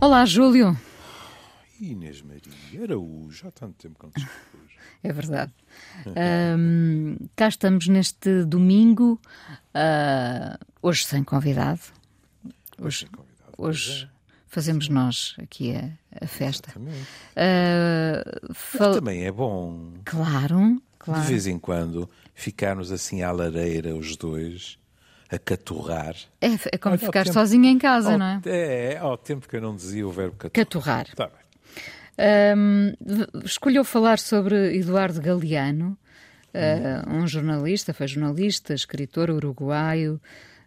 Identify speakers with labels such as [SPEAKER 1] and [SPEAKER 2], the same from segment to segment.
[SPEAKER 1] Olá, Júlio.
[SPEAKER 2] Inês Maria Araújo, há tanto tempo que não te escuto.
[SPEAKER 1] É verdade. Um, cá estamos neste domingo, uh, hoje sem convidado.
[SPEAKER 2] Hoje, sem convidado,
[SPEAKER 1] hoje é. fazemos nós aqui a, a festa.
[SPEAKER 2] Uh, fal... Também é bom.
[SPEAKER 1] Claro, claro.
[SPEAKER 2] De vez em quando ficarmos assim à lareira os dois a caturrar.
[SPEAKER 1] É, é como Olha, ficar tempo, sozinho em casa,
[SPEAKER 2] ao,
[SPEAKER 1] não é?
[SPEAKER 2] É, ao tempo que eu não dizia o verbo caturrar.
[SPEAKER 1] Caturrar.
[SPEAKER 2] Está bem.
[SPEAKER 1] Um, escolheu falar sobre Eduardo Galeano, uh, um jornalista, foi jornalista, escritor uruguaio,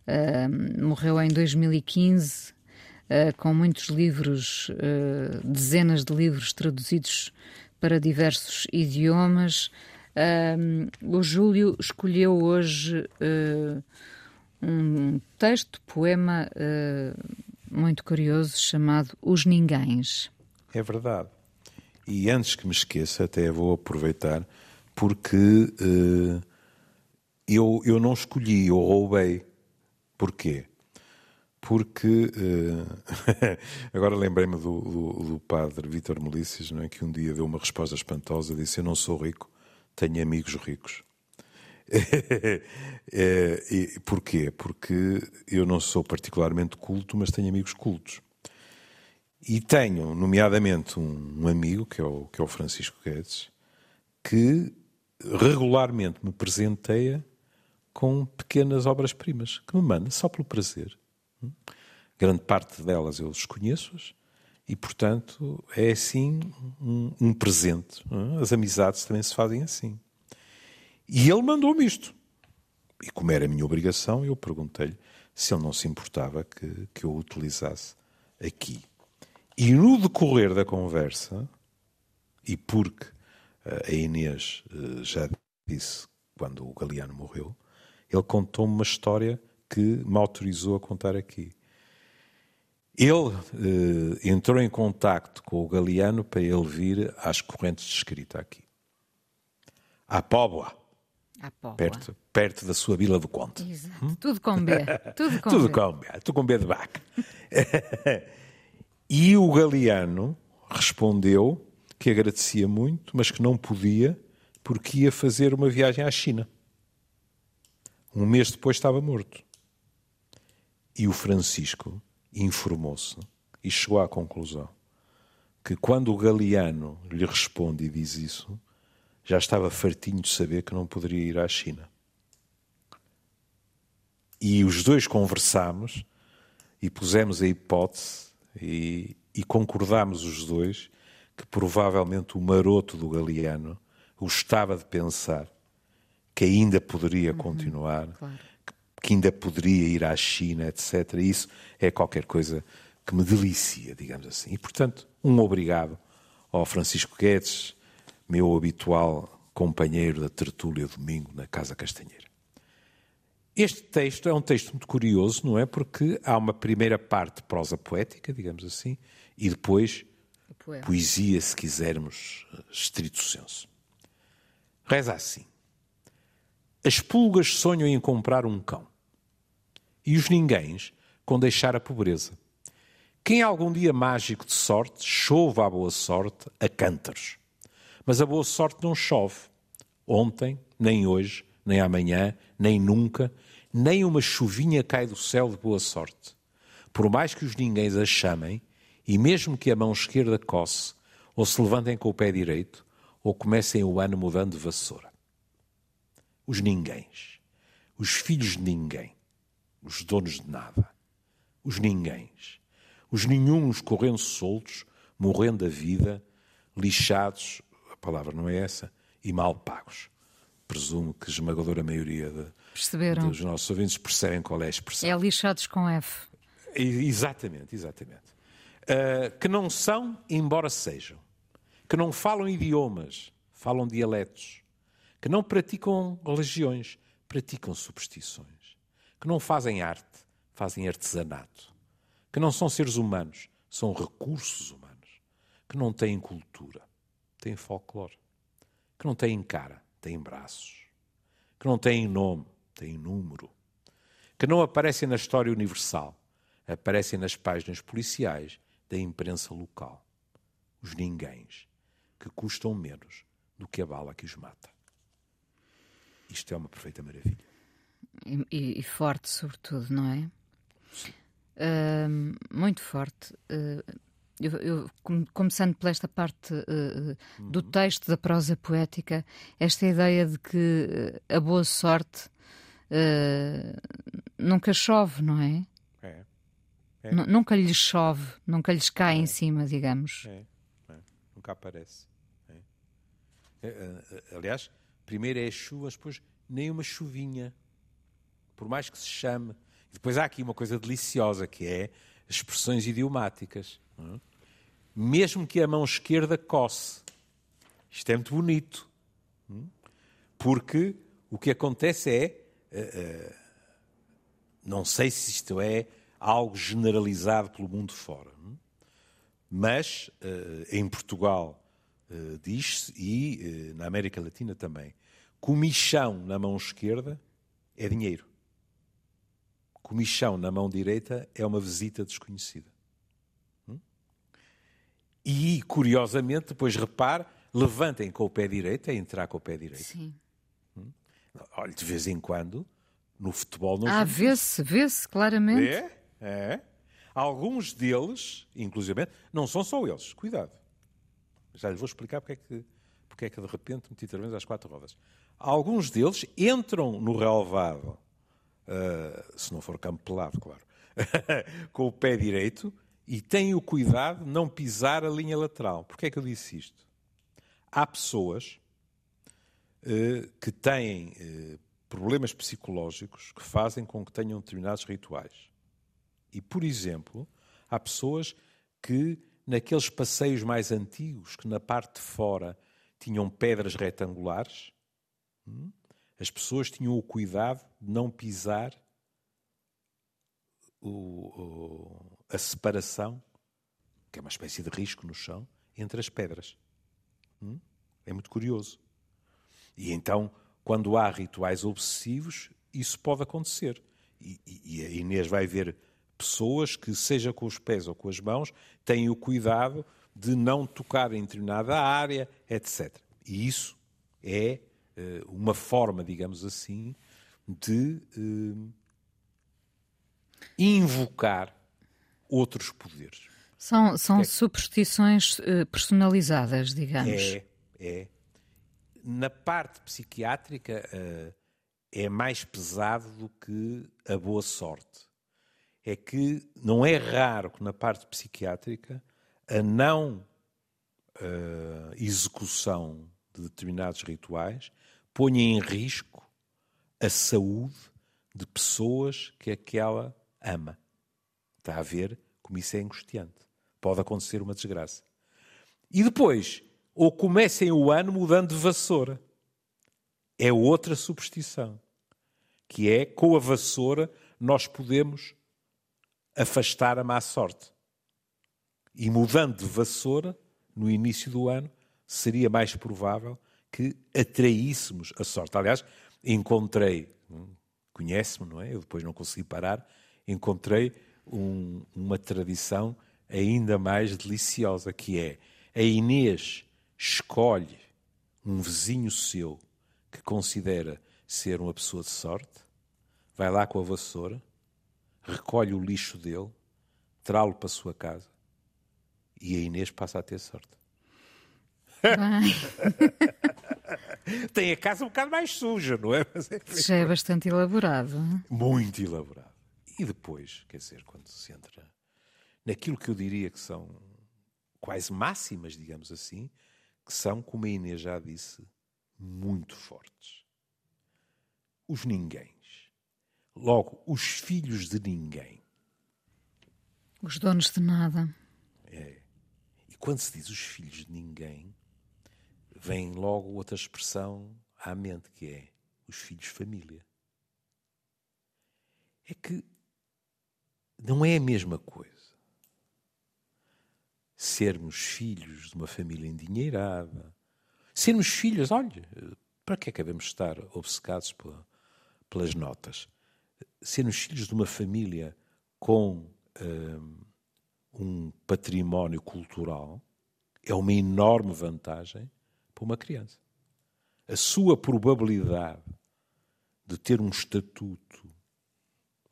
[SPEAKER 1] uh, morreu em 2015 uh, com muitos livros, dezenas de livros traduzidos para diversos idiomas. o Júlio escolheu hoje um texto, poema muito curioso chamado Os Ninguéms.
[SPEAKER 2] É verdade. E antes que me esqueça, até vou aproveitar, porque uh, eu, eu não escolhi, eu roubei. Porquê? Porque uh, agora lembrei-me do, do, do, padre Vítor Melícias, não é? que um dia deu uma resposta espantosa, disse: Eu não sou rico, tenho amigos ricos. é, e porquê? Porque eu não sou particularmente culto, mas tenho amigos cultos. E tenho, nomeadamente, um, amigo, que é, o, que é o Francisco Guedes, que regularmente me presenteia com pequenas obras-primas, que me manda só pelo prazer. Grande parte delas eu desconheço-as e, portanto, é assim um, um presente. As amizades também se fazem assim. E ele mandou-me isto. E como era a minha obrigação, eu perguntei-lhe se ele não se importava que, que eu o utilizasse aqui. E no decorrer da conversa, e porque eh, a Inês eh, já disse quando o Galeano morreu, ele contou-me uma história que me autorizou a contar aqui. Ele eh, entrou em contacto com o Galeano para ele vir às correntes de escrita aqui. À Póvoa. Perto, perto da sua Vila do Conte.
[SPEAKER 1] Exato. Hum? Tudo com B. Tudo com
[SPEAKER 2] Tudo
[SPEAKER 1] B.
[SPEAKER 2] com B. Tudo com B de vaca. E o Galeano respondeu que agradecia muito, mas que não podia porque ia fazer uma viagem à China. Um mês depois estava morto. E o Francisco informou-se e chegou à conclusão que quando o Galeano lhe responde e diz isso, já estava fartinho de saber que não poderia ir à China. E os dois conversámos e pusemos a hipótese e, e concordámos os dois que provavelmente o maroto do Galeano gostava de pensar que ainda poderia uhum, continuar,
[SPEAKER 1] claro.
[SPEAKER 2] que, ainda poderia ir à China, etc. Isso é qualquer coisa que me delicia, digamos assim. E, portanto, um obrigado ao Francisco Guedes, meu habitual companheiro da tertúlia domingo na Casa Castanheira. Este texto é um texto muito curioso, não é? Porque há uma primeira parte prosa poética, digamos assim, e depois poesia, se quisermos, estrito senso. Reza assim: As pulgas sonham em comprar um cão, e os ninguéms com deixar a pobreza. Quem algum dia mágico de sorte chova a boa sorte a cântaros. Mas a boa sorte não chove. Ontem, nem hoje, nem amanhã, nem nunca, nem uma chuvinha cai do céu de boa sorte. Por mais que os ninguéms a chamem, e mesmo que a mão esquerda coce, ou se levantem com o pé direito, ou comecem o ano mudando de vassoura. Os ninguéms, os filhos de ninguém, os donos de nada, os ninguéms, os nenhuns correndo soltos, morrendo da vida, lixados, a palavra não é essa, e mal pagos presumo que a esmagadora maioria de,
[SPEAKER 1] Perceberam.
[SPEAKER 2] dos nossos ouvintes percebem qual é a expressão.
[SPEAKER 1] É lixados com F.
[SPEAKER 2] Exatamente, exatamente. Uh, que não são, embora sejam. Que não falam idiomas, falam dialetos. Que não praticam religiões, praticam superstições. Que não fazem arte, fazem artesanato. Que não são seres humanos, são recursos humanos. Que não têm cultura, têm folclore. Que não têm cara, têm braços, que não têm nome, têm número, que não aparecem na história universal, aparecem nas páginas policiais, da imprensa local. Os ninguéms, que custam menos do que a bala que os mata. Isto é uma perfeita maravilha.
[SPEAKER 1] E, e forte, sobretudo, não é? Uh, muito forte. Uh, eu, eu, começando por esta parte uh, do uhum. texto da prosa poética, esta ideia de que a boa sorte nunca chove, não é? É. é. Nunca lhes chove, nunca lhes cai é. em cima, digamos.
[SPEAKER 2] É. é. Nunca aparece. É. É, aliás, primeiro é as chuvas, depois nem uma chuvinha. Por mais que se chame. E depois há aqui uma coisa deliciosa que é expressões idiomáticas. Mesmo que a mão esquerda coce. Isto é muito bonito. Porque o que acontece é. Uh, uh, não sei se isto é algo generalizado pelo mundo fora, mas uh, em Portugal diz-se e na América Latina também Comichão na mão esquerda é dinheiro. Comichão na mão direita é uma visita desconhecida. E, curiosamente, depois repare, levantem com o pé direito, é entrar com o pé direito. Sim. Hum? Olha, de vez em quando, no futebol não
[SPEAKER 1] Ah, vê-se, vê-se claramente.
[SPEAKER 2] É, é. Alguns deles, inclusive, não são só eles, cuidado. Já lhe vou explicar porque é que, porque é que de repente meti trevões às quatro rodas. Alguns deles entram no relevado, uh, se não for campo pelado, claro, com o pé direito e têm o cuidado de não pisar a linha lateral. Porquê é que eu disse isto? Há pessoas uh, que têm uh, problemas psicológicos que fazem com que tenham determinados rituais. E, por exemplo, há pessoas que, naqueles passeios mais antigos, que na parte de fora tinham pedras retangulares, as pessoas tinham o cuidado de não pisar o, o, a separação, que é uma espécie de risco no chão, entre as pedras. Hum? É muito curioso. E então, quando há rituais obsessivos, isso pode acontecer. E, e, a Inês vai ver pessoas que, seja com os pés ou com as mãos, têm o cuidado de não tocar em determinada área, etc. E isso é eh, uma forma, digamos assim, de uh, invocar outros poderes.
[SPEAKER 1] São, são é, superstições uh, personalizadas, digamos.
[SPEAKER 2] É, é. Na parte psiquiátrica uh, é mais pesado do que a boa sorte. É que não é raro que na parte psiquiátrica a não execução de determinados rituais ponha em risco a saúde de pessoas que aquela ama. Está a ver como isso é angustiante. Pode acontecer uma desgraça. E depois, ou comecem o ano mudando de vassoura. É outra superstição. Que é, com a vassoura, nós podemos afastar a má sorte. E mudando de vassoura, no início do ano, seria mais provável que atraíssemos a sorte. Aliás, encontrei, hum, conhece-me, não é? Eu depois não consegui parar, encontrei um, uma tradição ainda mais deliciosa, que é a Inês escolhe um vizinho seu que considera ser uma pessoa de sorte, vai lá com a vassoura, recolhe o lixo dele, trá-lo para a sua casa e a Inês passa a ter sorte. Tem a casa um bocado mais suja, não é? Mas,
[SPEAKER 1] Já é bastante elaborado.
[SPEAKER 2] Muito elaborado. E depois, quer dizer, quando se entra naquilo que eu diria que são quase máximas, digamos assim, que são, como a Inês já disse, muito fortes. Os ninguéms. Logo, os filhos de ninguém.
[SPEAKER 1] Os donos de nada.
[SPEAKER 2] É. E quando se diz os filhos de ninguém, vem logo outra expressão à mente, que é os filhos família. É que não é a mesma coisa sermos filhos de uma família endinheirada, sermos filhos, olha, para que é que devemos estar obcecados pela, pelas notas? Sermos filhos de uma família com hum, um património cultural é uma enorme vantagem para uma criança. A sua probabilidade de ter um estatuto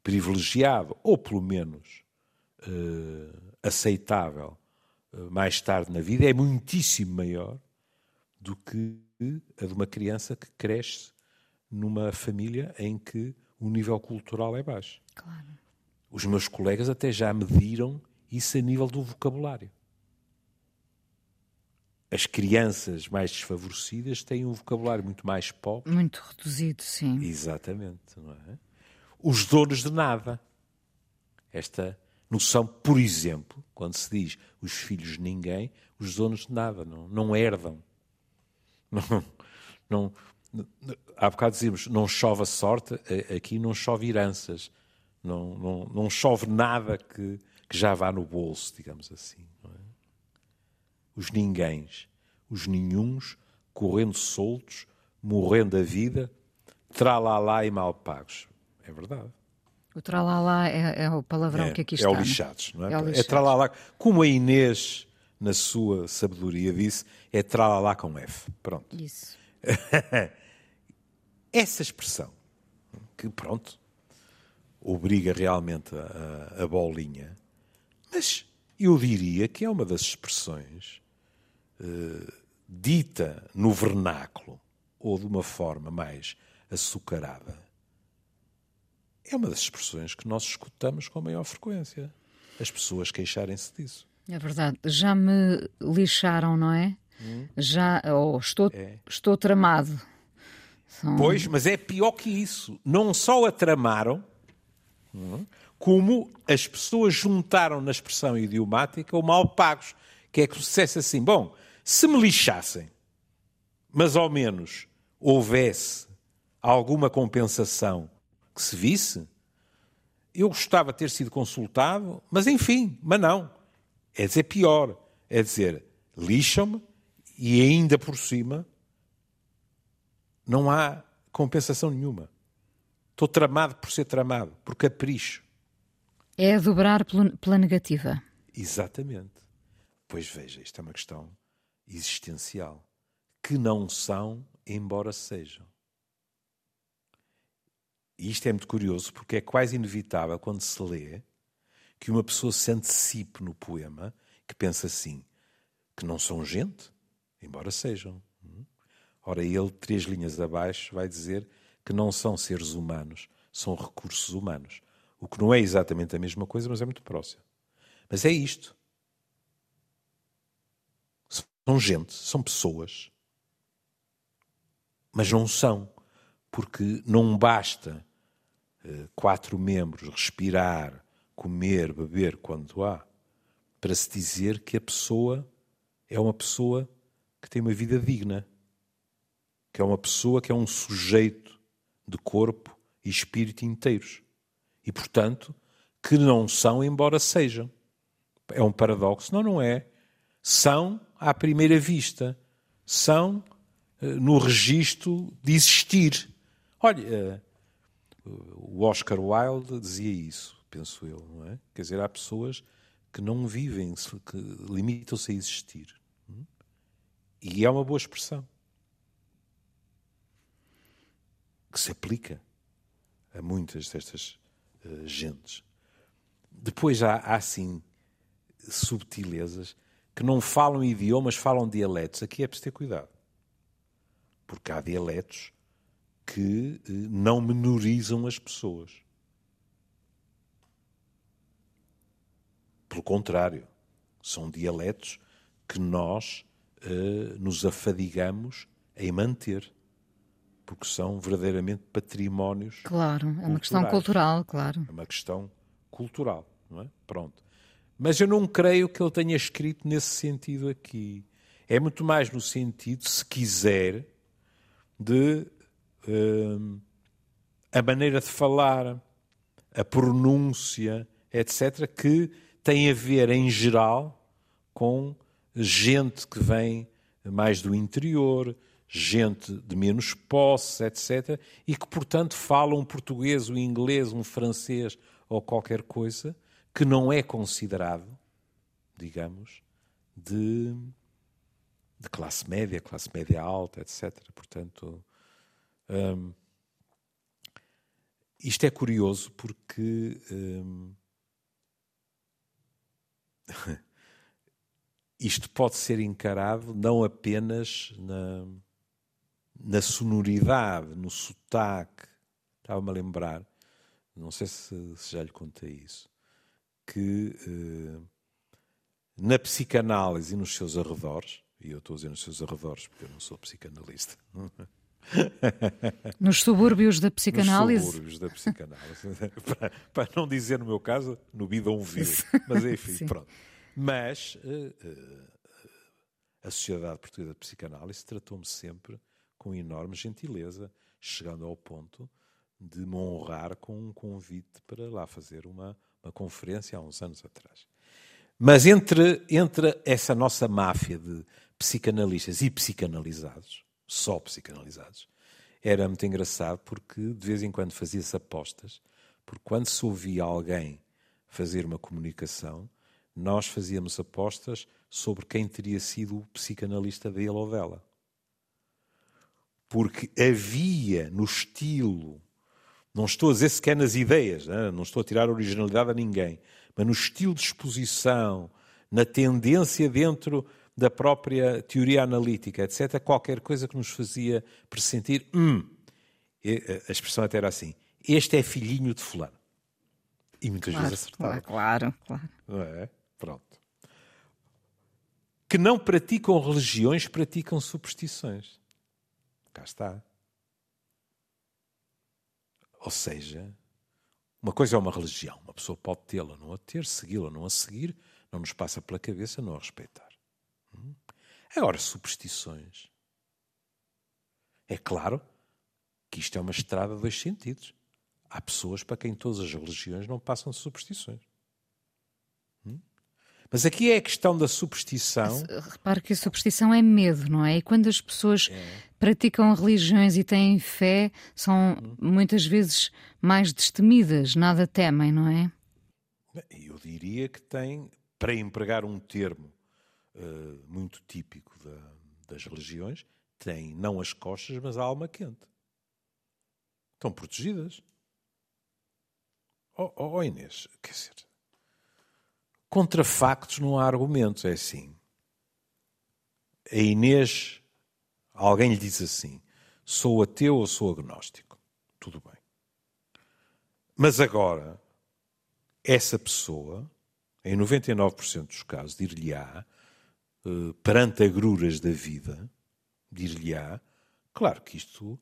[SPEAKER 2] privilegiado, ou pelo menos uh, aceitável, uh, mais tarde na vida, é muitíssimo maior do que a de uma criança que cresce numa família em que o nível cultural é baixo.
[SPEAKER 1] Claro.
[SPEAKER 2] Os meus colegas até já mediram isso a nível do vocabulário. As crianças mais desfavorecidas têm um vocabulário muito mais pobre.
[SPEAKER 1] Muito reduzido, sim.
[SPEAKER 2] Exatamente, não é? Os donos de nada. Esta noção, por exemplo, quando se diz os filhos de ninguém, os donos de nada, não, não herdam. Não, não, há bocado dizíamos, não chove a sorte, aqui não chove heranças, não, não, não chove nada que, que já vá no bolso, digamos assim. É? Os ninguéms, os nenhuns, correndo soltos, morrendo a vida, tralalá e mal pagos. É verdade.
[SPEAKER 1] O tralalá é, é o palavrão
[SPEAKER 2] é,
[SPEAKER 1] que aqui está.
[SPEAKER 2] É o lixados, não é?
[SPEAKER 1] É, o
[SPEAKER 2] é tralalá. Como a Inês, na sua sabedoria, disse, é tralalá com F. Pronto.
[SPEAKER 1] Isso.
[SPEAKER 2] Essa expressão, que pronto, obriga realmente a, a, bolinha, mas eu diria que é uma das expressões uh, dita no vernáculo ou de uma forma mais açucarada. É uma das expressões que nós escutamos com maior frequência. As pessoas queixarem-se disso.
[SPEAKER 1] É verdade. Já me lixaram, não é? Hum. Já, ou oh, estou, é. estou tramado.
[SPEAKER 2] São... Pois, mas é pior que isso. Não só a tramaram, hum, como as pessoas juntaram na expressão idiomática o mal pagos. Que é que dissesse assim: bom, se me lixassem, mas ao menos houvesse alguma compensação que se visse, eu gostava de ter sido consultado, mas enfim, mas não. É dizer pior. É dizer, lixam-me e ainda por cima não há compensação nenhuma. Estou tramado por ser tramado, por capricho.
[SPEAKER 1] É a dobrar pela negativa.
[SPEAKER 2] Exatamente. Pois veja, isto é uma questão existencial. Que não são, embora sejam. E isto é muito curioso porque é quase inevitável quando se lê que uma pessoa se antecipe no poema que pensa assim, que não são gente, embora sejam. Ora, ele, três linhas abaixo, vai dizer que não são seres humanos, são recursos humanos. O que não é exatamente a mesma coisa, mas é muito próximo. Mas é isto. São gente, são pessoas. Mas não são, porque não basta quatro membros respirar, comer, beber quando há, para se dizer que a pessoa é uma pessoa que tem uma vida digna, que é uma pessoa que é um sujeito de corpo e espírito inteiros. E, portanto, que não são, embora sejam. É um paradoxo. Não, não é. São à primeira vista. São uh, no registro de existir. Olha, uh, o Oscar Wilde dizia isso, penso eu, não é? Quer dizer, há pessoas que não vivem, que limitam-se a existir. E é uma boa expressão. Que se aplica a muitas destas uh, gentes. Depois há, há, assim, subtilezas que não falam idiomas, falam dialetos. Aqui é preciso ter cuidado. Porque há dialetos que uh, não menorizam as pessoas. Pelo contrário, são dialetos que nós uh, nos afadigamos em manter, porque são verdadeiramente patrimónios.
[SPEAKER 1] Claro, é uma culturais. questão cultural, claro.
[SPEAKER 2] É uma questão cultural, não é? Pronto. Mas eu não creio que ele tenha escrito nesse sentido aqui. É muito mais no sentido, se quiser, de uh, a maneira de falar, a pronúncia, etc., que tem a ver, em geral, com gente que vem mais do interior, gente de menos posse, etc., e que, portanto, fala um português, um inglês, um francês ou qualquer coisa que não é considerado digamos, de, de classe média, classe média alta, etc. Portanto, hum, isto é curioso porque hum, isto pode ser encarado não apenas na, na sonoridade, no sotaque. Estava-me a lembrar, não sei se, se, já lhe contei isso, que eh, na psicanálise e nos seus arredores, e eu estou a dizer nos seus arredores porque eu não sou psicanalista.
[SPEAKER 1] Nos subúrbios da psicanálise?
[SPEAKER 2] Nos subúrbios da psicanálise. para, para, não dizer, no meu caso, no bidão vil. Mas enfim, pronto. Mas uh, uh, a Sociedade Portuguesa de Psicanálise tratou-me sempre com enorme gentileza, chegando ao ponto de me honrar com um convite para lá fazer uma, uma conferência há uns anos atrás. Mas entre, entre essa nossa máfia de psicanalistas e psicanalizados, só psicanalizados, era muito engraçado porque de vez em quando fazia-se apostas, porque quando se ouvia alguém fazer uma comunicação, nós fazíamos apostas sobre quem teria sido o psicanalista dele ou dela. Porque havia no estilo, não estou a dizer sequer nas ideias, né? não estou a tirar originalidade a ninguém, mas no estilo de exposição, na tendência dentro da própria teoria analítica, etc., qualquer coisa que nos fazia pressentir, hum, a expressão até era assim, este é filhinho de fulano. E muitas
[SPEAKER 1] claro,
[SPEAKER 2] vezes acertava.
[SPEAKER 1] Claro, claro.
[SPEAKER 2] Não é? Pronto. Que não praticam religiões, praticam superstições. Cá está. Ou seja, uma coisa é uma religião. Uma pessoa pode tê-la, não a ter, segui-la, não a seguir, não nos passa pela cabeça não a respeitar. Hum? Agora, superstições. É claro que isto é uma estrada de dois sentidos. Há pessoas para quem todas as religiões não passam de superstições. Mas aqui é a questão da superstição.
[SPEAKER 1] Repare que a superstição é medo, não é? E quando as pessoas é. praticam religiões e têm fé, são hum. muitas vezes mais destemidas, nada temem, não é?
[SPEAKER 2] Eu diria que tem, para empregar um termo uh, muito típico da, das religiões, tem não as costas, mas a alma quente. Estão protegidas. Oh, oh Inês, quer dizer, Contra factos não há argumentos, é assim. A Inês, alguém lhe diz assim: sou ateu ou sou agnóstico. Tudo bem. Mas agora, essa pessoa, em 99% dos casos, dir-lhe-á, eh, perante agruras da vida, dir-lhe-á, claro que isto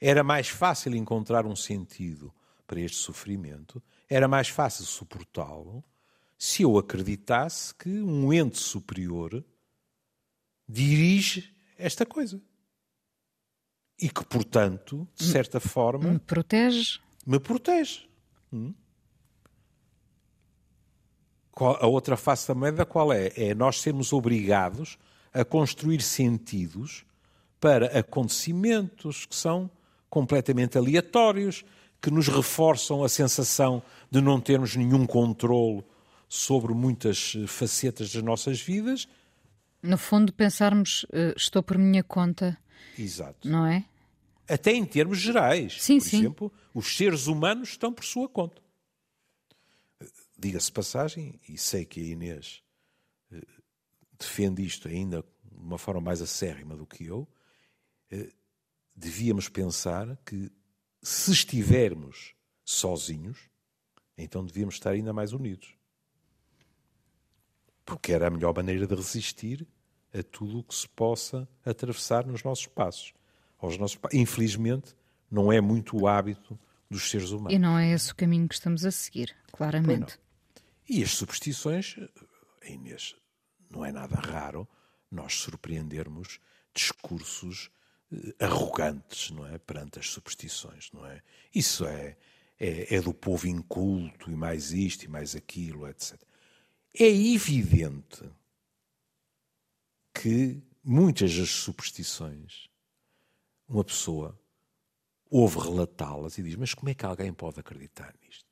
[SPEAKER 2] era mais fácil encontrar um sentido para este sofrimento, era mais fácil suportá-lo se eu acreditasse que um ente superior dirige esta coisa. E que, portanto, de certa forma.
[SPEAKER 1] Me protege.
[SPEAKER 2] Me protege. Hum? A outra face da moeda qual é? É nós sermos obrigados a construir sentidos para acontecimentos que são completamente aleatórios, que nos reforçam a sensação de não termos nenhum controle sobre muitas eh, facetas das nossas vidas.
[SPEAKER 1] No fundo, pensarmos, uh, estou por minha conta.
[SPEAKER 2] Exato.
[SPEAKER 1] Não é?
[SPEAKER 2] Até em termos gerais.
[SPEAKER 1] Sim,
[SPEAKER 2] por
[SPEAKER 1] sim.
[SPEAKER 2] exemplo, os seres humanos estão por sua conta. Diga-se passagem, e sei que a Inês uh, defende isto ainda de uma forma mais acérrima do que eu, uh, devíamos pensar que se estivermos sozinhos, então devíamos estar ainda mais unidos porque era a melhor maneira de resistir a tudo o que se possa atravessar nos nossos passos. Aos nossos Infelizmente, não é muito o hábito dos seres humanos.
[SPEAKER 1] E não é esse o caminho que estamos a seguir, claramente.
[SPEAKER 2] E as superstições, Inês, não é nada raro nós surpreendermos discursos eh, arrogantes, não é, perante as superstições, não é? Isso é, é, é do povo inculto e mais isto e mais aquilo, etc. É evidente que muitas das superstições, uma pessoa ouve relatá-las e diz: Mas como é que alguém pode acreditar nisto?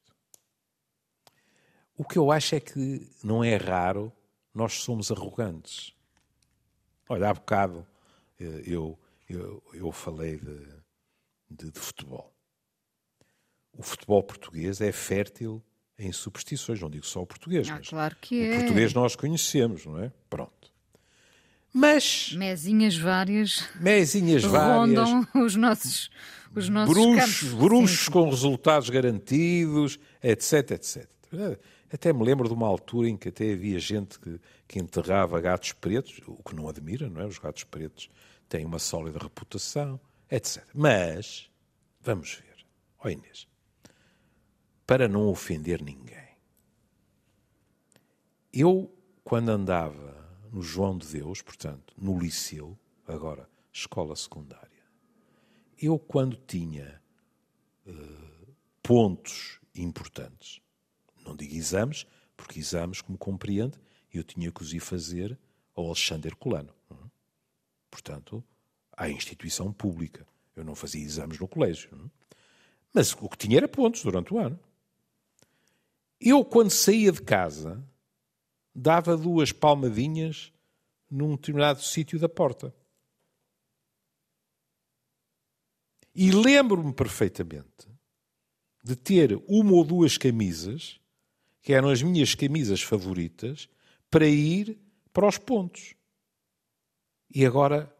[SPEAKER 2] O que eu acho é que não é raro nós somos arrogantes. Olha, há bocado eh, eu, eu, eu falei de, de, de futebol. O futebol português é fértil em superstições, não digo só o português,
[SPEAKER 1] Ah,
[SPEAKER 2] mas
[SPEAKER 1] claro que
[SPEAKER 2] o
[SPEAKER 1] é.
[SPEAKER 2] português nós conhecemos, não é? Pronto. Mas
[SPEAKER 1] Mesinhas várias
[SPEAKER 2] mesinhas várias,
[SPEAKER 1] rondam os nossos, os nossos
[SPEAKER 2] bruxos,
[SPEAKER 1] campos.
[SPEAKER 2] bruxos
[SPEAKER 1] Sim,
[SPEAKER 2] com resultados garantidos, etc, etc. Até me lembro de uma altura em que até havia gente que, que enterrava gatos pretos, o que não admira, não é? Os gatos pretos têm uma sólida reputação, etc. Mas, vamos ver, ó Inês, para não ofender ninguém, eu, quando andava no João de Deus, portanto, no liceu, agora escola secundária, eu, quando tinha eh, pontos importantes, não digo exames, porque exames, como compreende, eu tinha que os ir fazer ao Alexandre Herculano. é? Portanto, à instituição pública. Eu não fazia exames no colégio. é? Mas o que tinha era pontos durante o ano. Eu, quando saía de casa, dava duas palmadinhas num determinado sítio da porta. E lembro-me perfeitamente de ter uma ou duas camisas, que eram as minhas camisas favoritas, para ir para os pontos. E agora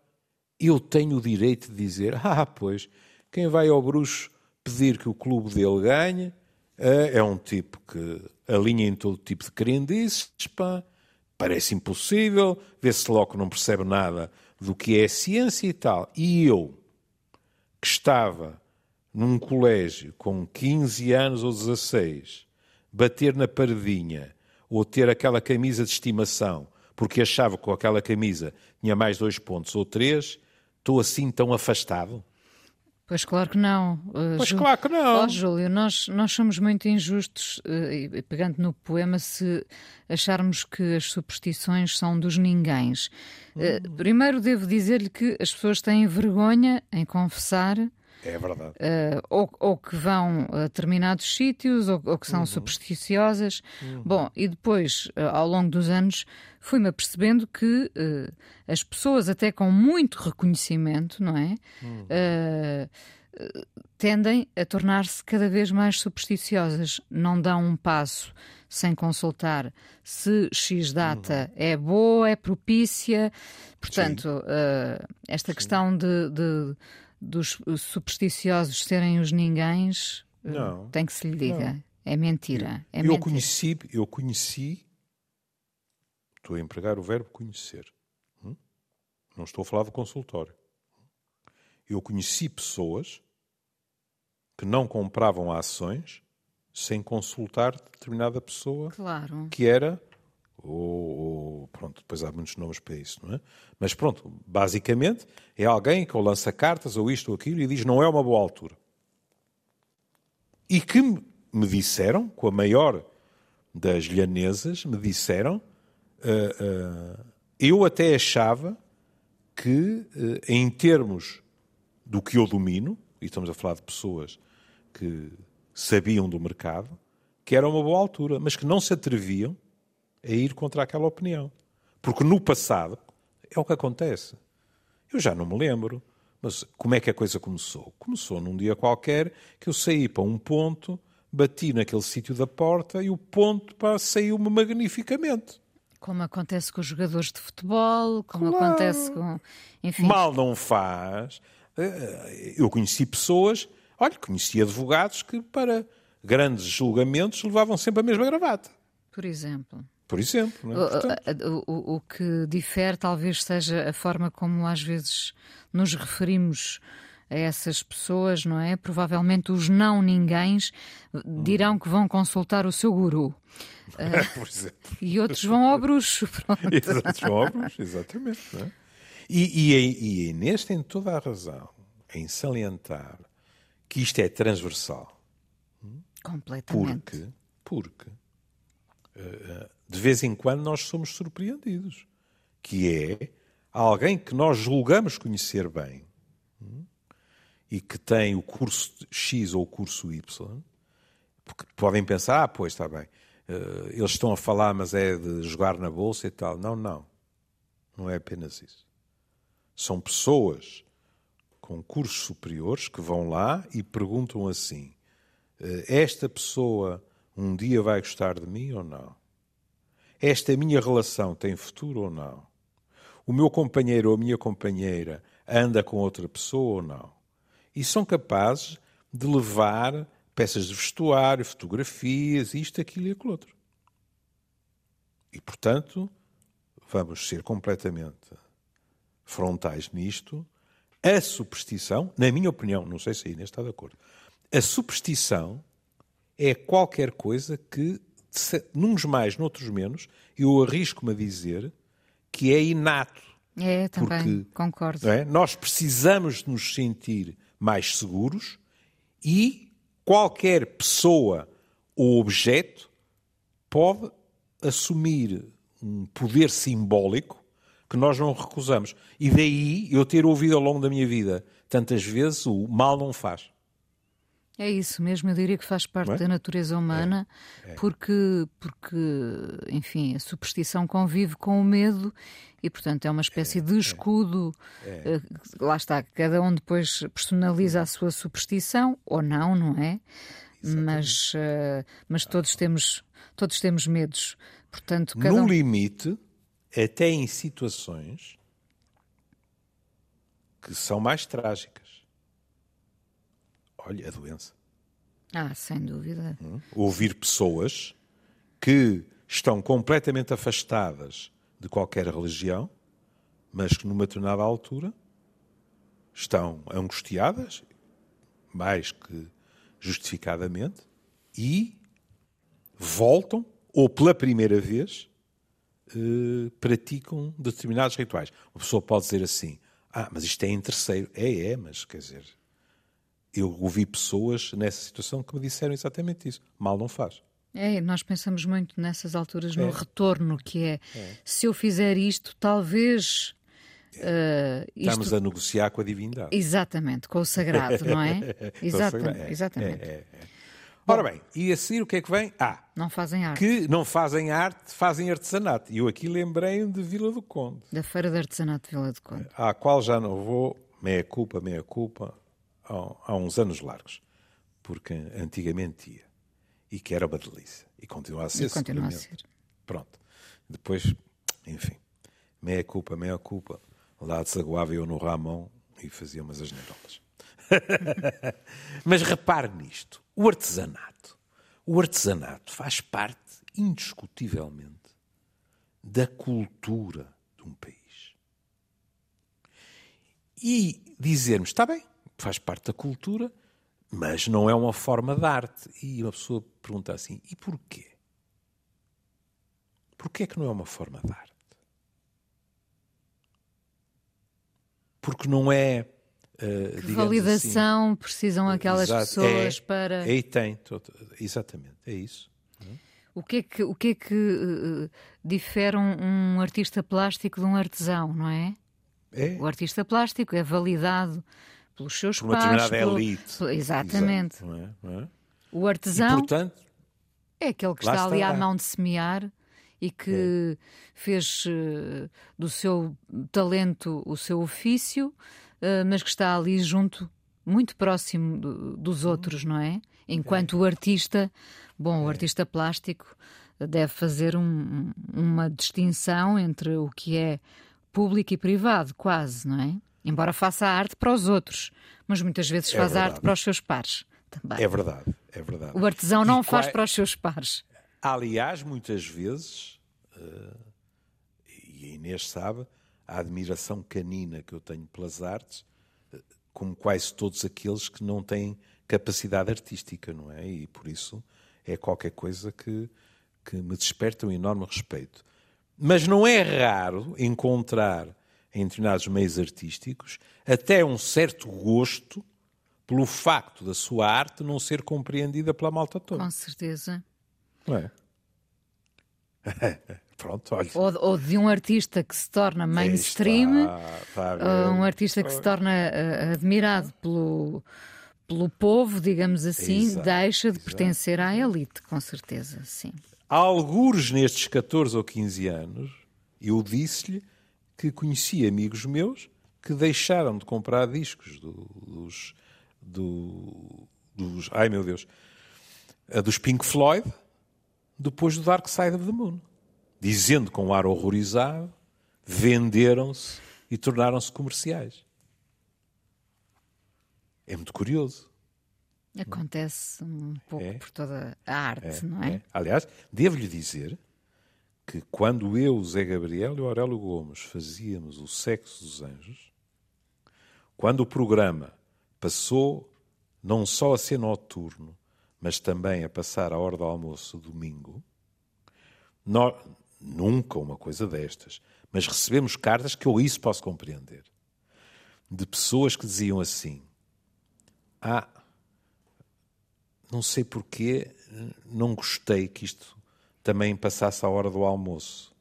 [SPEAKER 2] eu tenho o direito de dizer: ah, pois, quem vai ao bruxo pedir que o clube dele ganhe é é um tipo que alinha em todo tipo de crendices, pá, parece impossível, vê-se logo que não percebe nada do que é ciência e tal. E eu, que estava num colégio com 15 anos ou 16, bater na paredinha ou ter aquela camisa de estimação porque achava que com aquela camisa tinha mais dois pontos ou três, estou assim tão afastado?
[SPEAKER 1] Pois claro que não. uh,
[SPEAKER 2] Pois
[SPEAKER 1] Ju-
[SPEAKER 2] claro que não.
[SPEAKER 1] Ó, Júlio, nós, nós somos muito injustos, eh, e pegando no poema, se acharmos que as superstições são dos ninguéms. Eh,
[SPEAKER 2] Hum.
[SPEAKER 1] Primeiro devo dizer-lhe que as pessoas têm vergonha em confessar
[SPEAKER 2] É verdade.
[SPEAKER 1] eh, ou, ou que vão a determinados sítios ou, ou que
[SPEAKER 2] Uhum.
[SPEAKER 1] são supersticiosas. Bom, e depois, eh, ao longo dos anos, fui-me apercebendo que eh, as pessoas, até com muito reconhecimento, não é?
[SPEAKER 2] Uhum.
[SPEAKER 1] Tendem a tornar-se cada vez mais supersticiosas. Não dão um passo sem consultar se X data é boa, é propícia. Portanto, esta questão de, de- dos supersticiosos serem os ninguéms, eh,
[SPEAKER 2] Não.
[SPEAKER 1] tem que se lhe diga. É mentira. É
[SPEAKER 2] eu
[SPEAKER 1] mentira.
[SPEAKER 2] conheci, eu conheci, estou a empregar o verbo conhecer. hum? Não estou a falar do consultório. Eu conheci pessoas que não compravam ações sem consultar determinada pessoa
[SPEAKER 1] Claro.
[SPEAKER 2] que era ou, ou- pronto, depois há muitos nomes para isso, não é? Mas pronto, basicamente é alguém que ou lança cartas ou isto ou aquilo e diz não é uma boa altura. E que me disseram, com a maior das lhanesas, me disseram, ah, ah, eu até achava que ah, em termos do que eu domino, e estamos a falar de pessoas que sabiam do mercado, que era uma boa altura, mas que não se atreviam a ir contra aquela opinião. Porque no passado é o que acontece. Eu já não me lembro, mas como é que a coisa começou? Começou num dia qualquer que eu saí para um ponto, bati naquele sítio da porta e o ponto saiu-me magnificamente.
[SPEAKER 1] Como acontece com os jogadores de futebol, como
[SPEAKER 2] Claro.
[SPEAKER 1] acontece com. Enfim.
[SPEAKER 2] Mal não faz. Eh, Eu conheci pessoas, olha, conheci advogados que para grandes julgamentos levavam sempre a mesma gravata.
[SPEAKER 1] Por exemplo.
[SPEAKER 2] Por exemplo. Não é? Portanto,
[SPEAKER 1] O, o- o que difere talvez seja a forma como às vezes nos referimos a essas pessoas, não é? Provavelmente os não ninguéms dirão que vão consultar o seu guru
[SPEAKER 2] por exemplo.
[SPEAKER 1] e outros vão ao bruxo. Pronto.
[SPEAKER 2] Exatos obras, exatamente. não é? E, e, e Inês tem toda a razão em salientar que isto é transversal,
[SPEAKER 1] Completamente.
[SPEAKER 2] porque, porque eh, de vez em quando nós somos surpreendidos, que é alguém que nós julgamos conhecer bem hum, e que tem o curso X ou o curso Y, porque podem pensar, ah, pois está bem, uh, eles estão a falar, mas é de jogar na bolsa e tal. Não, não. Não é apenas isso. São pessoas com cursos superiores que vão lá e perguntam assim: uh, esta pessoa um dia vai gostar de mim ou não? Esta minha relação tem futuro ou não? O meu companheiro ou a minha companheira anda com outra pessoa ou não? E são capazes de levar peças de vestuário, fotografias, isto, aquilo e aquilo outro. E, portanto, vamos ser completamente frontais nisto. A superstição, na minha opinião, não sei se a Inês está de acordo, a superstição é qualquer coisa que, nuns mais, noutros menos, eu arrisco-me a dizer que é inato.
[SPEAKER 1] É, também, porque, concordo.
[SPEAKER 2] É? Nós precisamos de nos sentir mais seguros e qualquer pessoa ou objeto pode assumir um poder simbólico que nós não recusamos. E daí eu ter ouvido ao longo da minha vida tantas vezes o mal não faz.
[SPEAKER 1] É isso mesmo, eu diria que faz parte é? da natureza humana, é. É. porque, porque, enfim, a superstição convive com o medo e, portanto, é uma espécie de é. escudo. É. Uh, lá está, cada um depois personaliza a sua superstição, ou não, não é? Mas, uh, mas todos temos, todos temos medos. Portanto,
[SPEAKER 2] cada no um... limite, até em situações que são mais trágicas olha, a doença.
[SPEAKER 1] Ah, sem dúvida. Hum?
[SPEAKER 2] Ouvir pessoas que estão completamente afastadas de qualquer religião, mas que numa determinada altura estão angustiadas, mais que justificadamente, e voltam, ou pela primeira vez, eh, praticam determinados rituais. Uma pessoa pode dizer assim: Ah, mas isto é em terceiro. É, é, mas quer dizer, eu ouvi pessoas nessa situação que me disseram exatamente isso. Mal não faz.
[SPEAKER 1] É, nós pensamos muito nessas alturas no é. retorno, que é, é, se eu fizer isto, talvez.
[SPEAKER 2] Uh, isto... Estamos a negociar com a divindade.
[SPEAKER 1] Exatamente, com o sagrado, não é? exatamente. É, exatamente. É, é,
[SPEAKER 2] Ora bem, e a seguir o que é que vem? Ah,
[SPEAKER 1] não fazem arte.
[SPEAKER 2] Que não fazem arte, fazem artesanato. E eu aqui lembrei de Vila do Conde.
[SPEAKER 1] Da Feira de Artesanato de Vila do Conde.
[SPEAKER 2] À qual já não vou, meia culpa, meia culpa, há, uns anos largos, porque antigamente ia e que era uma delícia e continua a ser.
[SPEAKER 1] E continua a ser.
[SPEAKER 2] Pronto. Depois, enfim, meia culpa, meia culpa. Lá desaguava eu no Ramon e fazia umas asneirolas. Mas repare nisto: o artesanato. O artesanato faz parte, indiscutivelmente, da cultura de um país. E dizermos, está bem, faz parte da cultura, mas não é uma forma de arte. E uma pessoa pergunta assim: e porquê? Porquê é que não é uma forma de arte? Porque não é. Uh,
[SPEAKER 1] que validação assim, precisam aquelas exato, pessoas
[SPEAKER 2] é,
[SPEAKER 1] para.
[SPEAKER 2] Aí tem, exatamente, é isso.
[SPEAKER 1] O que é que, o que, é que uh, difere um, um artista plástico de um artesão, não é?
[SPEAKER 2] é?
[SPEAKER 1] O artista plástico é validado pelos seus
[SPEAKER 2] Por uma
[SPEAKER 1] pais.
[SPEAKER 2] determinada elite.
[SPEAKER 1] Exatamente.
[SPEAKER 2] Exato, não é? Não é?
[SPEAKER 1] O artesão
[SPEAKER 2] e, portanto,
[SPEAKER 1] é aquele que está ali à mão de semear e que é. fez uh, do seu talento o seu ofício, uh, mas que está ali junto, muito próximo do, dos uhum. outros, não é? Enquanto é. o artista, bom, o é. artista plástico deve fazer um, uma distinção entre o que é público e privado, quase, não é? Embora faça arte para os outros, mas muitas vezes é faz verdade. arte para os seus pares. Também.
[SPEAKER 2] É verdade, é verdade.
[SPEAKER 1] O artesão não e faz qual... para os seus pares.
[SPEAKER 2] Aliás, muitas vezes, uh, e a Inês sabe, a admiração canina que eu tenho pelas artes, uh, como quase todos aqueles que não têm capacidade artística, não é? E por isso é qualquer coisa que, que me desperta um enorme respeito. Mas não é raro encontrar em determinados meios artísticos, até um certo gosto pelo facto da sua arte não ser compreendida pela malta toda.
[SPEAKER 1] Com certeza.
[SPEAKER 2] Não é? Pronto, olha.
[SPEAKER 1] Ou, ou, de um artista que se torna mainstream, está, está um artista que se torna uh, admirado pelo, pelo povo, digamos assim, Exato. deixa de Exato. pertencer à elite, com certeza, sim.
[SPEAKER 2] algures nestes 14 ou 15 anos, eu disse-lhe que conheci amigos meus que deixaram de comprar discos do, dos, do, dos. Ai meu Deus! Dos Pink Floyd depois do Dark Side of the Moon. Dizendo com um ar horrorizado, venderam-se e tornaram-se comerciais. É muito curioso.
[SPEAKER 1] Acontece um pouco é, por toda a arte, é, não é? é?
[SPEAKER 2] Aliás, devo-lhe dizer que quando eu, Zé Gabriel e Aurélio Gomes fazíamos o Sexo dos Anjos, quando o programa passou não só a ser noturno, mas também a passar a hora do almoço domingo, nunca uma coisa destas, mas recebemos cartas que eu isso posso compreender, de pessoas que diziam assim: Ah, não sei porquê, não gostei que isto também passasse a hora do almoço.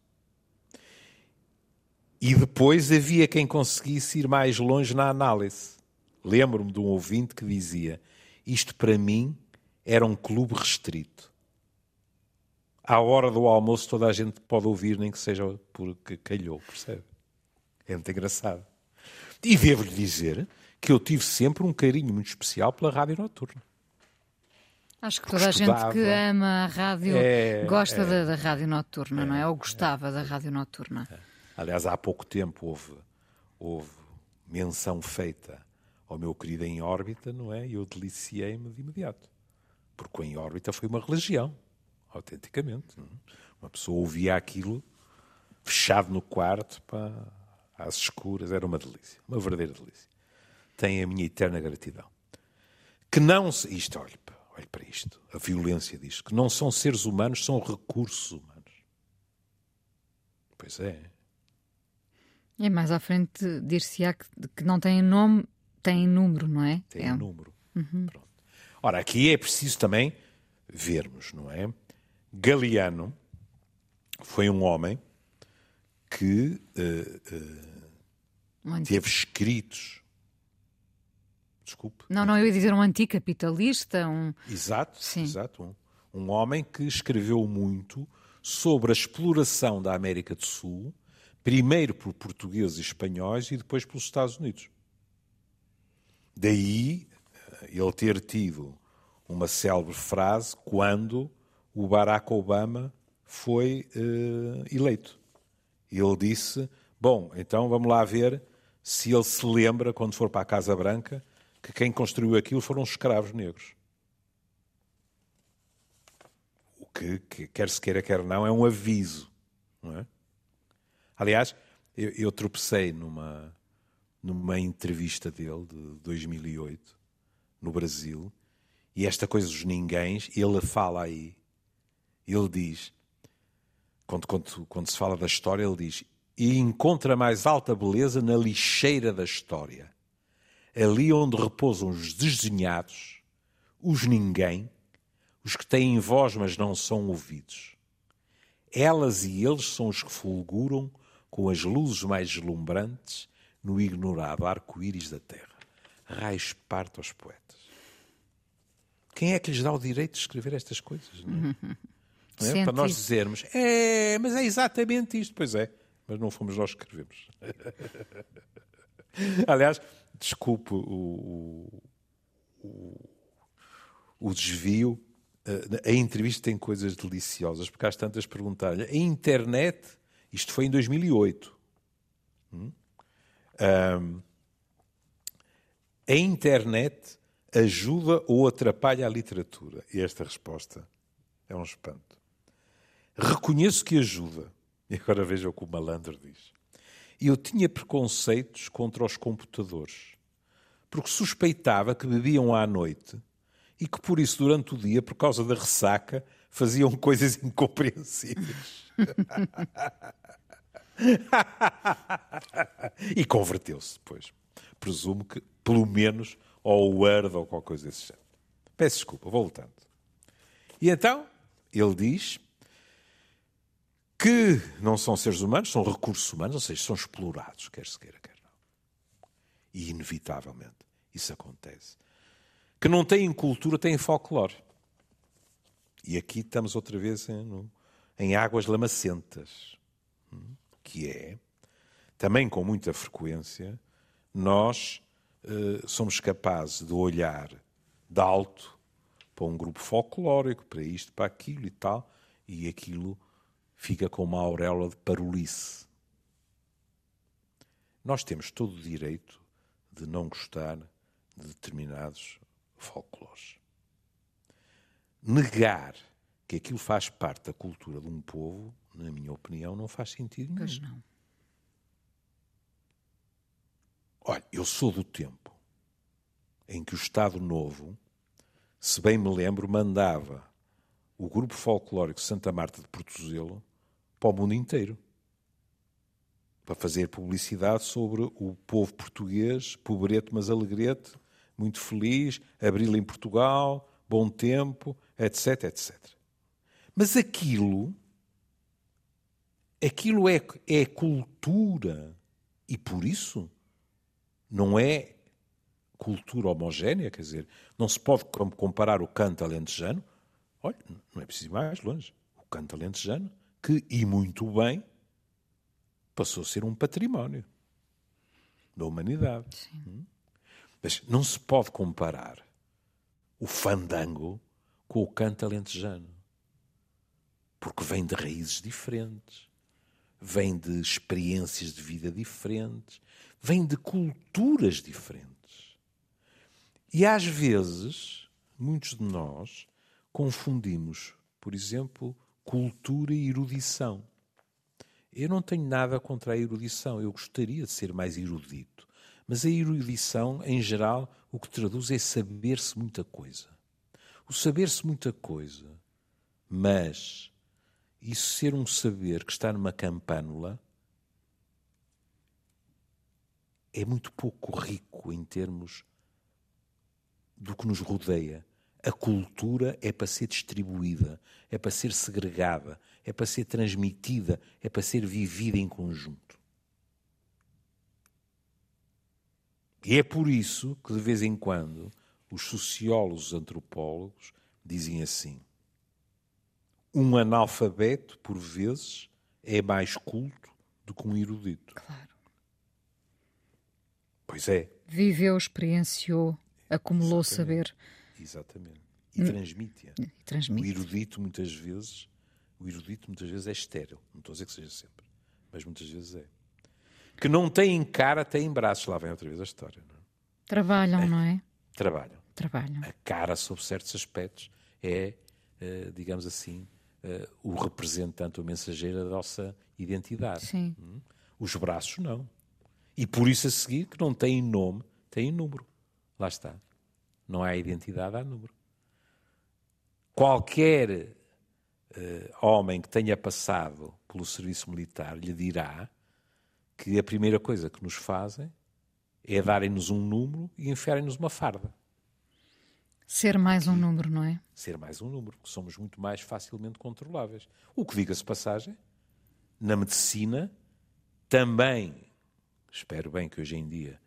[SPEAKER 2] E depois havia quem conseguisse ir mais longe na análise. Lembro-me de um ouvinte que dizia: Isto para mim era um clube restrito. À hora do almoço toda a gente pode ouvir, nem que seja porque calhou, percebe? É muito engraçado. E devo-lhe dizer que eu tive sempre um carinho muito especial pela rádio noturna.
[SPEAKER 1] Acho que toda a gente que ama a rádio é, gosta é, da, da, rádio noturna, é, não é? Ou gostava da rádio noturna. É.
[SPEAKER 2] Aliás, há pouco tempo houve, houve menção feita ao meu querido Em Órbita, não é? E eu deliciei-me de imediato. Porque o Em Órbita foi uma religião, autenticamente. É? Uma pessoa ouvia aquilo fechado no quarto, pá, às escuras, era uma delícia, uma verdadeira delícia. Tem a minha eterna gratidão. Que não se. Isto, olhe, olhe para isto, a violência disto, que não são seres humanos, são recursos humanos. Pois é.
[SPEAKER 1] E mais à frente dir-se-á que, que, não tem nome, tem número, não é?
[SPEAKER 2] Tem
[SPEAKER 1] é.
[SPEAKER 2] número. Uhum. Ora, aqui é preciso também vermos, não é? Galeano foi um homem que uh, uh, teve escritos. Desculpe.
[SPEAKER 1] Não, não, eu ia dizer um anticapitalista. Um...
[SPEAKER 2] Exato, Sim. exato. Um, um homem que escreveu muito sobre a exploração da América do Sul primeiro por portugueses e espanhóis e depois pelos Estados Unidos. Daí eh, ele ter tido uma célebre frase quando o Barack Obama foi uh, eleito. Ele disse: Bom, então vamos lá ver se ele se lembra, quando for para a Casa Branca, que quem construiu aquilo foram os escravos negros. O que, que quer se queira, quer não, é um aviso. Não é? Aliás, eu, eu tropecei numa, numa entrevista dele de 2008, no Brasil, e esta coisa dos ninguéms, ele fala aí, ele diz, quando, quando, quando se fala da história, ele diz, e encontra mais alta beleza na lixeira da história, ali onde repousam os desdenhados, os ninguém, os que têm voz mas não são ouvidos. Elas e eles são os que fulguram com as luzes mais deslumbrantes no ignorado arco-íris da terra. Raios parto aos poetas. Quem é que lhes dá o direito de escrever estas coisas? Não é? Não é? Para nós dizermos, é, mas é exatamente isto. Pois é, mas não fomos nós que escrevemos. Aliás, desculpe o, o, o desvio. A entrevista tem coisas deliciosas, porque às tantas perguntar-lhe: a internet isto foi em 2008. Hum? Um, a internet ajuda ou atrapalha a literatura? E esta resposta é um espanto. Reconheço que ajuda. E agora veja o que o malandro diz. Eu tinha preconceitos contra os computadores, porque suspeitava que bebiam à noite e que por isso, durante o dia, por causa da ressaca, faziam coisas incompreensíveis. e converteu-se depois. Presumo que, pelo menos, ao Word ou qualquer coisa desse género. Peço desculpa, voltando. E então, ele diz que não são seres humanos, são recursos humanos, ou seja, são explorados, quer se queira, quer não. E, inevitavelmente, isso acontece. Que não têm cultura, têm folclore. E aqui estamos outra vez em, em águas lamacentas, hum, que é, também com muita frequência, nós uh, somos capazes de olhar de alto para um grupo folclórico, para isto, para aquilo e tal, e aquilo fica com uma auréola de parolice. Nós temos todo o direito de não gostar de determinados folclores. Negar que aquilo faz parte da cultura de um povo, na minha opinião, não faz sentido nenhum.
[SPEAKER 1] Pois não.
[SPEAKER 2] Olha, eu sou do tempo em que o Estado Novo, se bem me lembro, mandava o grupo folclórico Santa Marta de Portozelo para o mundo inteiro para fazer publicidade sobre o povo português, pobrete mas alegrete, muito feliz, abril em Portugal, bom tempo, etc, etc. Mas aquilo, aquilo é, é cultura e por isso não é cultura homogénea, quer dizer, não se pode comparar o canto alentejano, olha, não é preciso ir mais longe, o canto alentejano, que, e muito bem, passou a ser um património da humanidade. Sim. Hum? Mas não se pode comparar o fandango com o canto alentejano, porque vem de raízes diferentes, vem de experiências de vida diferentes, vem de culturas diferentes. E às vezes, muitos de nós confundimos, por exemplo, cultura e erudição. Eu não tenho nada contra a erudição, eu gostaria de ser mais erudito. Mas a erudição, em geral, o que traduz é saber-se muita coisa. O saber-se muita coisa, mas isso ser um saber que está numa campânula é muito pouco rico em termos do que nos rodeia. A cultura é para ser distribuída, é para ser segregada, é para ser transmitida, é para ser vivida em conjunto. E é por isso que, de vez em quando, os sociólogos, os antropólogos, dizem assim: um analfabeto, por vezes, é mais culto do que um erudito.
[SPEAKER 1] Claro.
[SPEAKER 2] Pois é.
[SPEAKER 1] Viveu, experienciou, acumulou
[SPEAKER 2] Exatamente.
[SPEAKER 1] saber.
[SPEAKER 2] Exatamente. E hum. transmite-a.
[SPEAKER 1] Transmite.
[SPEAKER 2] O erudito, muitas vezes, o erudito muitas vezes é estéril. Não estou a dizer que seja sempre, mas muitas vezes é. Que não tem cara, tem braços. Lá vem outra vez a história. Não é?
[SPEAKER 1] Trabalham,
[SPEAKER 2] é.
[SPEAKER 1] não é?
[SPEAKER 2] Trabalham.
[SPEAKER 1] Trabalham.
[SPEAKER 2] A cara, sob certos aspectos, é, uh, digamos assim, uh, o representante, o mensageiro da nossa identidade.
[SPEAKER 1] Sim.
[SPEAKER 2] Hum? Os braços, não. E por isso a seguir, que não têm nome, têm número. Lá está. Não há identidade, há número. Qualquer uh, homem que tenha passado pelo serviço militar lhe dirá que a primeira coisa que nos fazem é darem-nos um número e enfiarem-nos uma farda.
[SPEAKER 1] Ser mais um número, não é?
[SPEAKER 2] Ser mais um número, que somos muito mais facilmente controláveis. O que diga-se passagem, na medicina também, espero bem que hoje em dia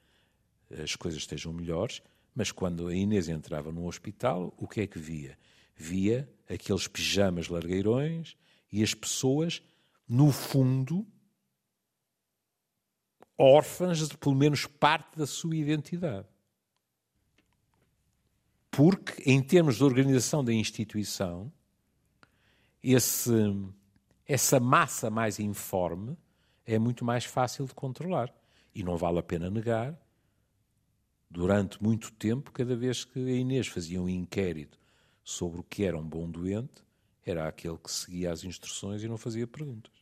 [SPEAKER 2] as coisas estejam melhores, mas quando a Inês entrava num hospital, o que é que via? Via aqueles pijamas largueirões e as pessoas, no fundo, órfãs de pelo menos parte da sua identidade. Porque, em termos de organização da instituição, esse, essa massa mais informe é muito mais fácil de controlar. E não vale a pena negar, durante muito tempo, cada vez que a Inês fazia um inquérito sobre o que era um bom doente, era aquele que seguia as instruções e não fazia perguntas.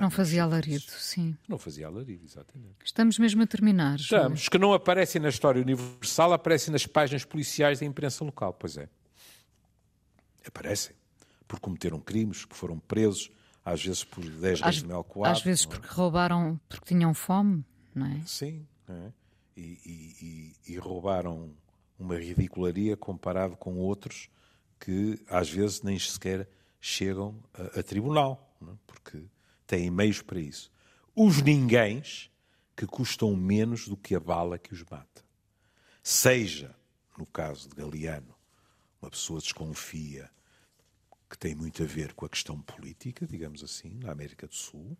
[SPEAKER 1] Não fazia alarido, sim.
[SPEAKER 2] Não fazia alarido, exatamente.
[SPEAKER 1] Estamos mesmo a terminar.
[SPEAKER 2] Estamos. Os que não aparecem na história universal aparecem nas páginas policiais da imprensa local, pois é. Aparecem. Porque cometeram crimes, que foram presos, às vezes por 10 reis de mel
[SPEAKER 1] Às vezes é? porque roubaram, porque tinham fome, não é?
[SPEAKER 2] Sim. É? E, e, e, roubaram uma ridicularia comparado com outros que às vezes nem sequer chegam a, a tribunal, é? porque têm meios para isso. Os ninguéms que custam menos do que a bala que os mata. Seja, no caso de Galeano, uma pessoa desconfia, que tem muito a ver com a questão política, digamos assim, na América do Sul,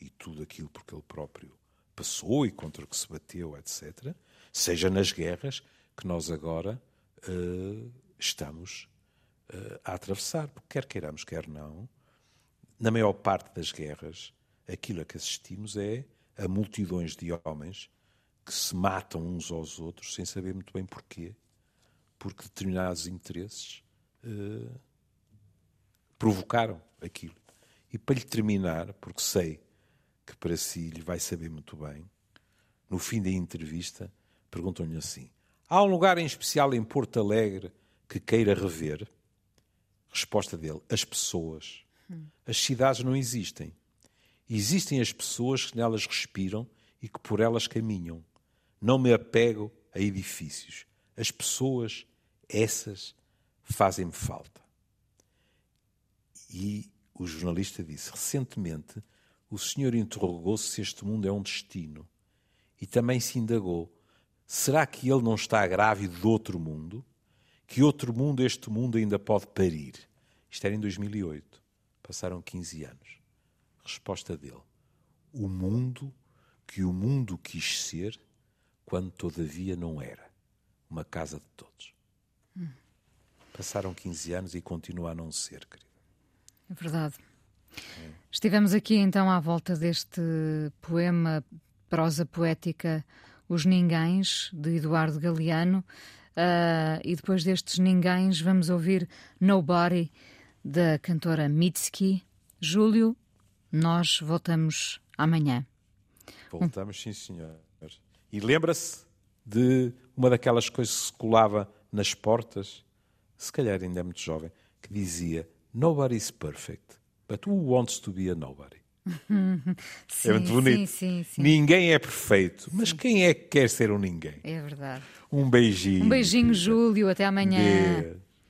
[SPEAKER 2] e tudo aquilo porque ele próprio passou e contra o que se bateu, etc., seja nas guerras que nós agora uh, estamos uh, a atravessar. Porque quer queiramos, quer não, na maior parte das guerras, aquilo a que assistimos é a multidões de homens que se matam uns aos outros sem saber muito bem porquê, porque determinados interesses uh, provocaram aquilo. E para lhe terminar, porque sei que para si lhe vai saber muito bem, no fim da entrevista, perguntam-lhe assim: Há um lugar em especial em Porto Alegre que queira rever? Resposta dele: As pessoas. As cidades não existem. Existem as pessoas que nelas respiram e que por elas caminham. Não me apego a edifícios. As pessoas, essas, fazem-me falta. E o jornalista disse: recentemente, o senhor interrogou-se se este mundo é um destino. E também se indagou: será que ele não está grávido de outro mundo? Que outro mundo este mundo ainda pode parir? Isto era em 2008. Passaram 15 anos. Resposta dele: O mundo que o mundo quis ser quando todavia não era. Uma casa de todos. Hum. Passaram 15 anos e continua a não ser, querida.
[SPEAKER 1] É verdade. Estivemos aqui então à volta deste poema, prosa poética Os Ninguéns, de Eduardo Galeano. Uh, e depois destes Ninguéns, vamos ouvir Nobody, da cantora Mitski. Júlio, nós voltamos amanhã.
[SPEAKER 2] Voltamos, sim, senhor. E lembra-se de uma daquelas coisas que se colava nas portas, se calhar ainda é muito jovem, que dizia: Nobody's perfect, but who wants to be a nobody?
[SPEAKER 1] sim, é muito bonito. Sim, sim,
[SPEAKER 2] ninguém é perfeito, mas quem é que quer ser um ninguém?
[SPEAKER 1] É verdade.
[SPEAKER 2] Um beijinho.
[SPEAKER 1] Um beijinho, Júlio. Até amanhã.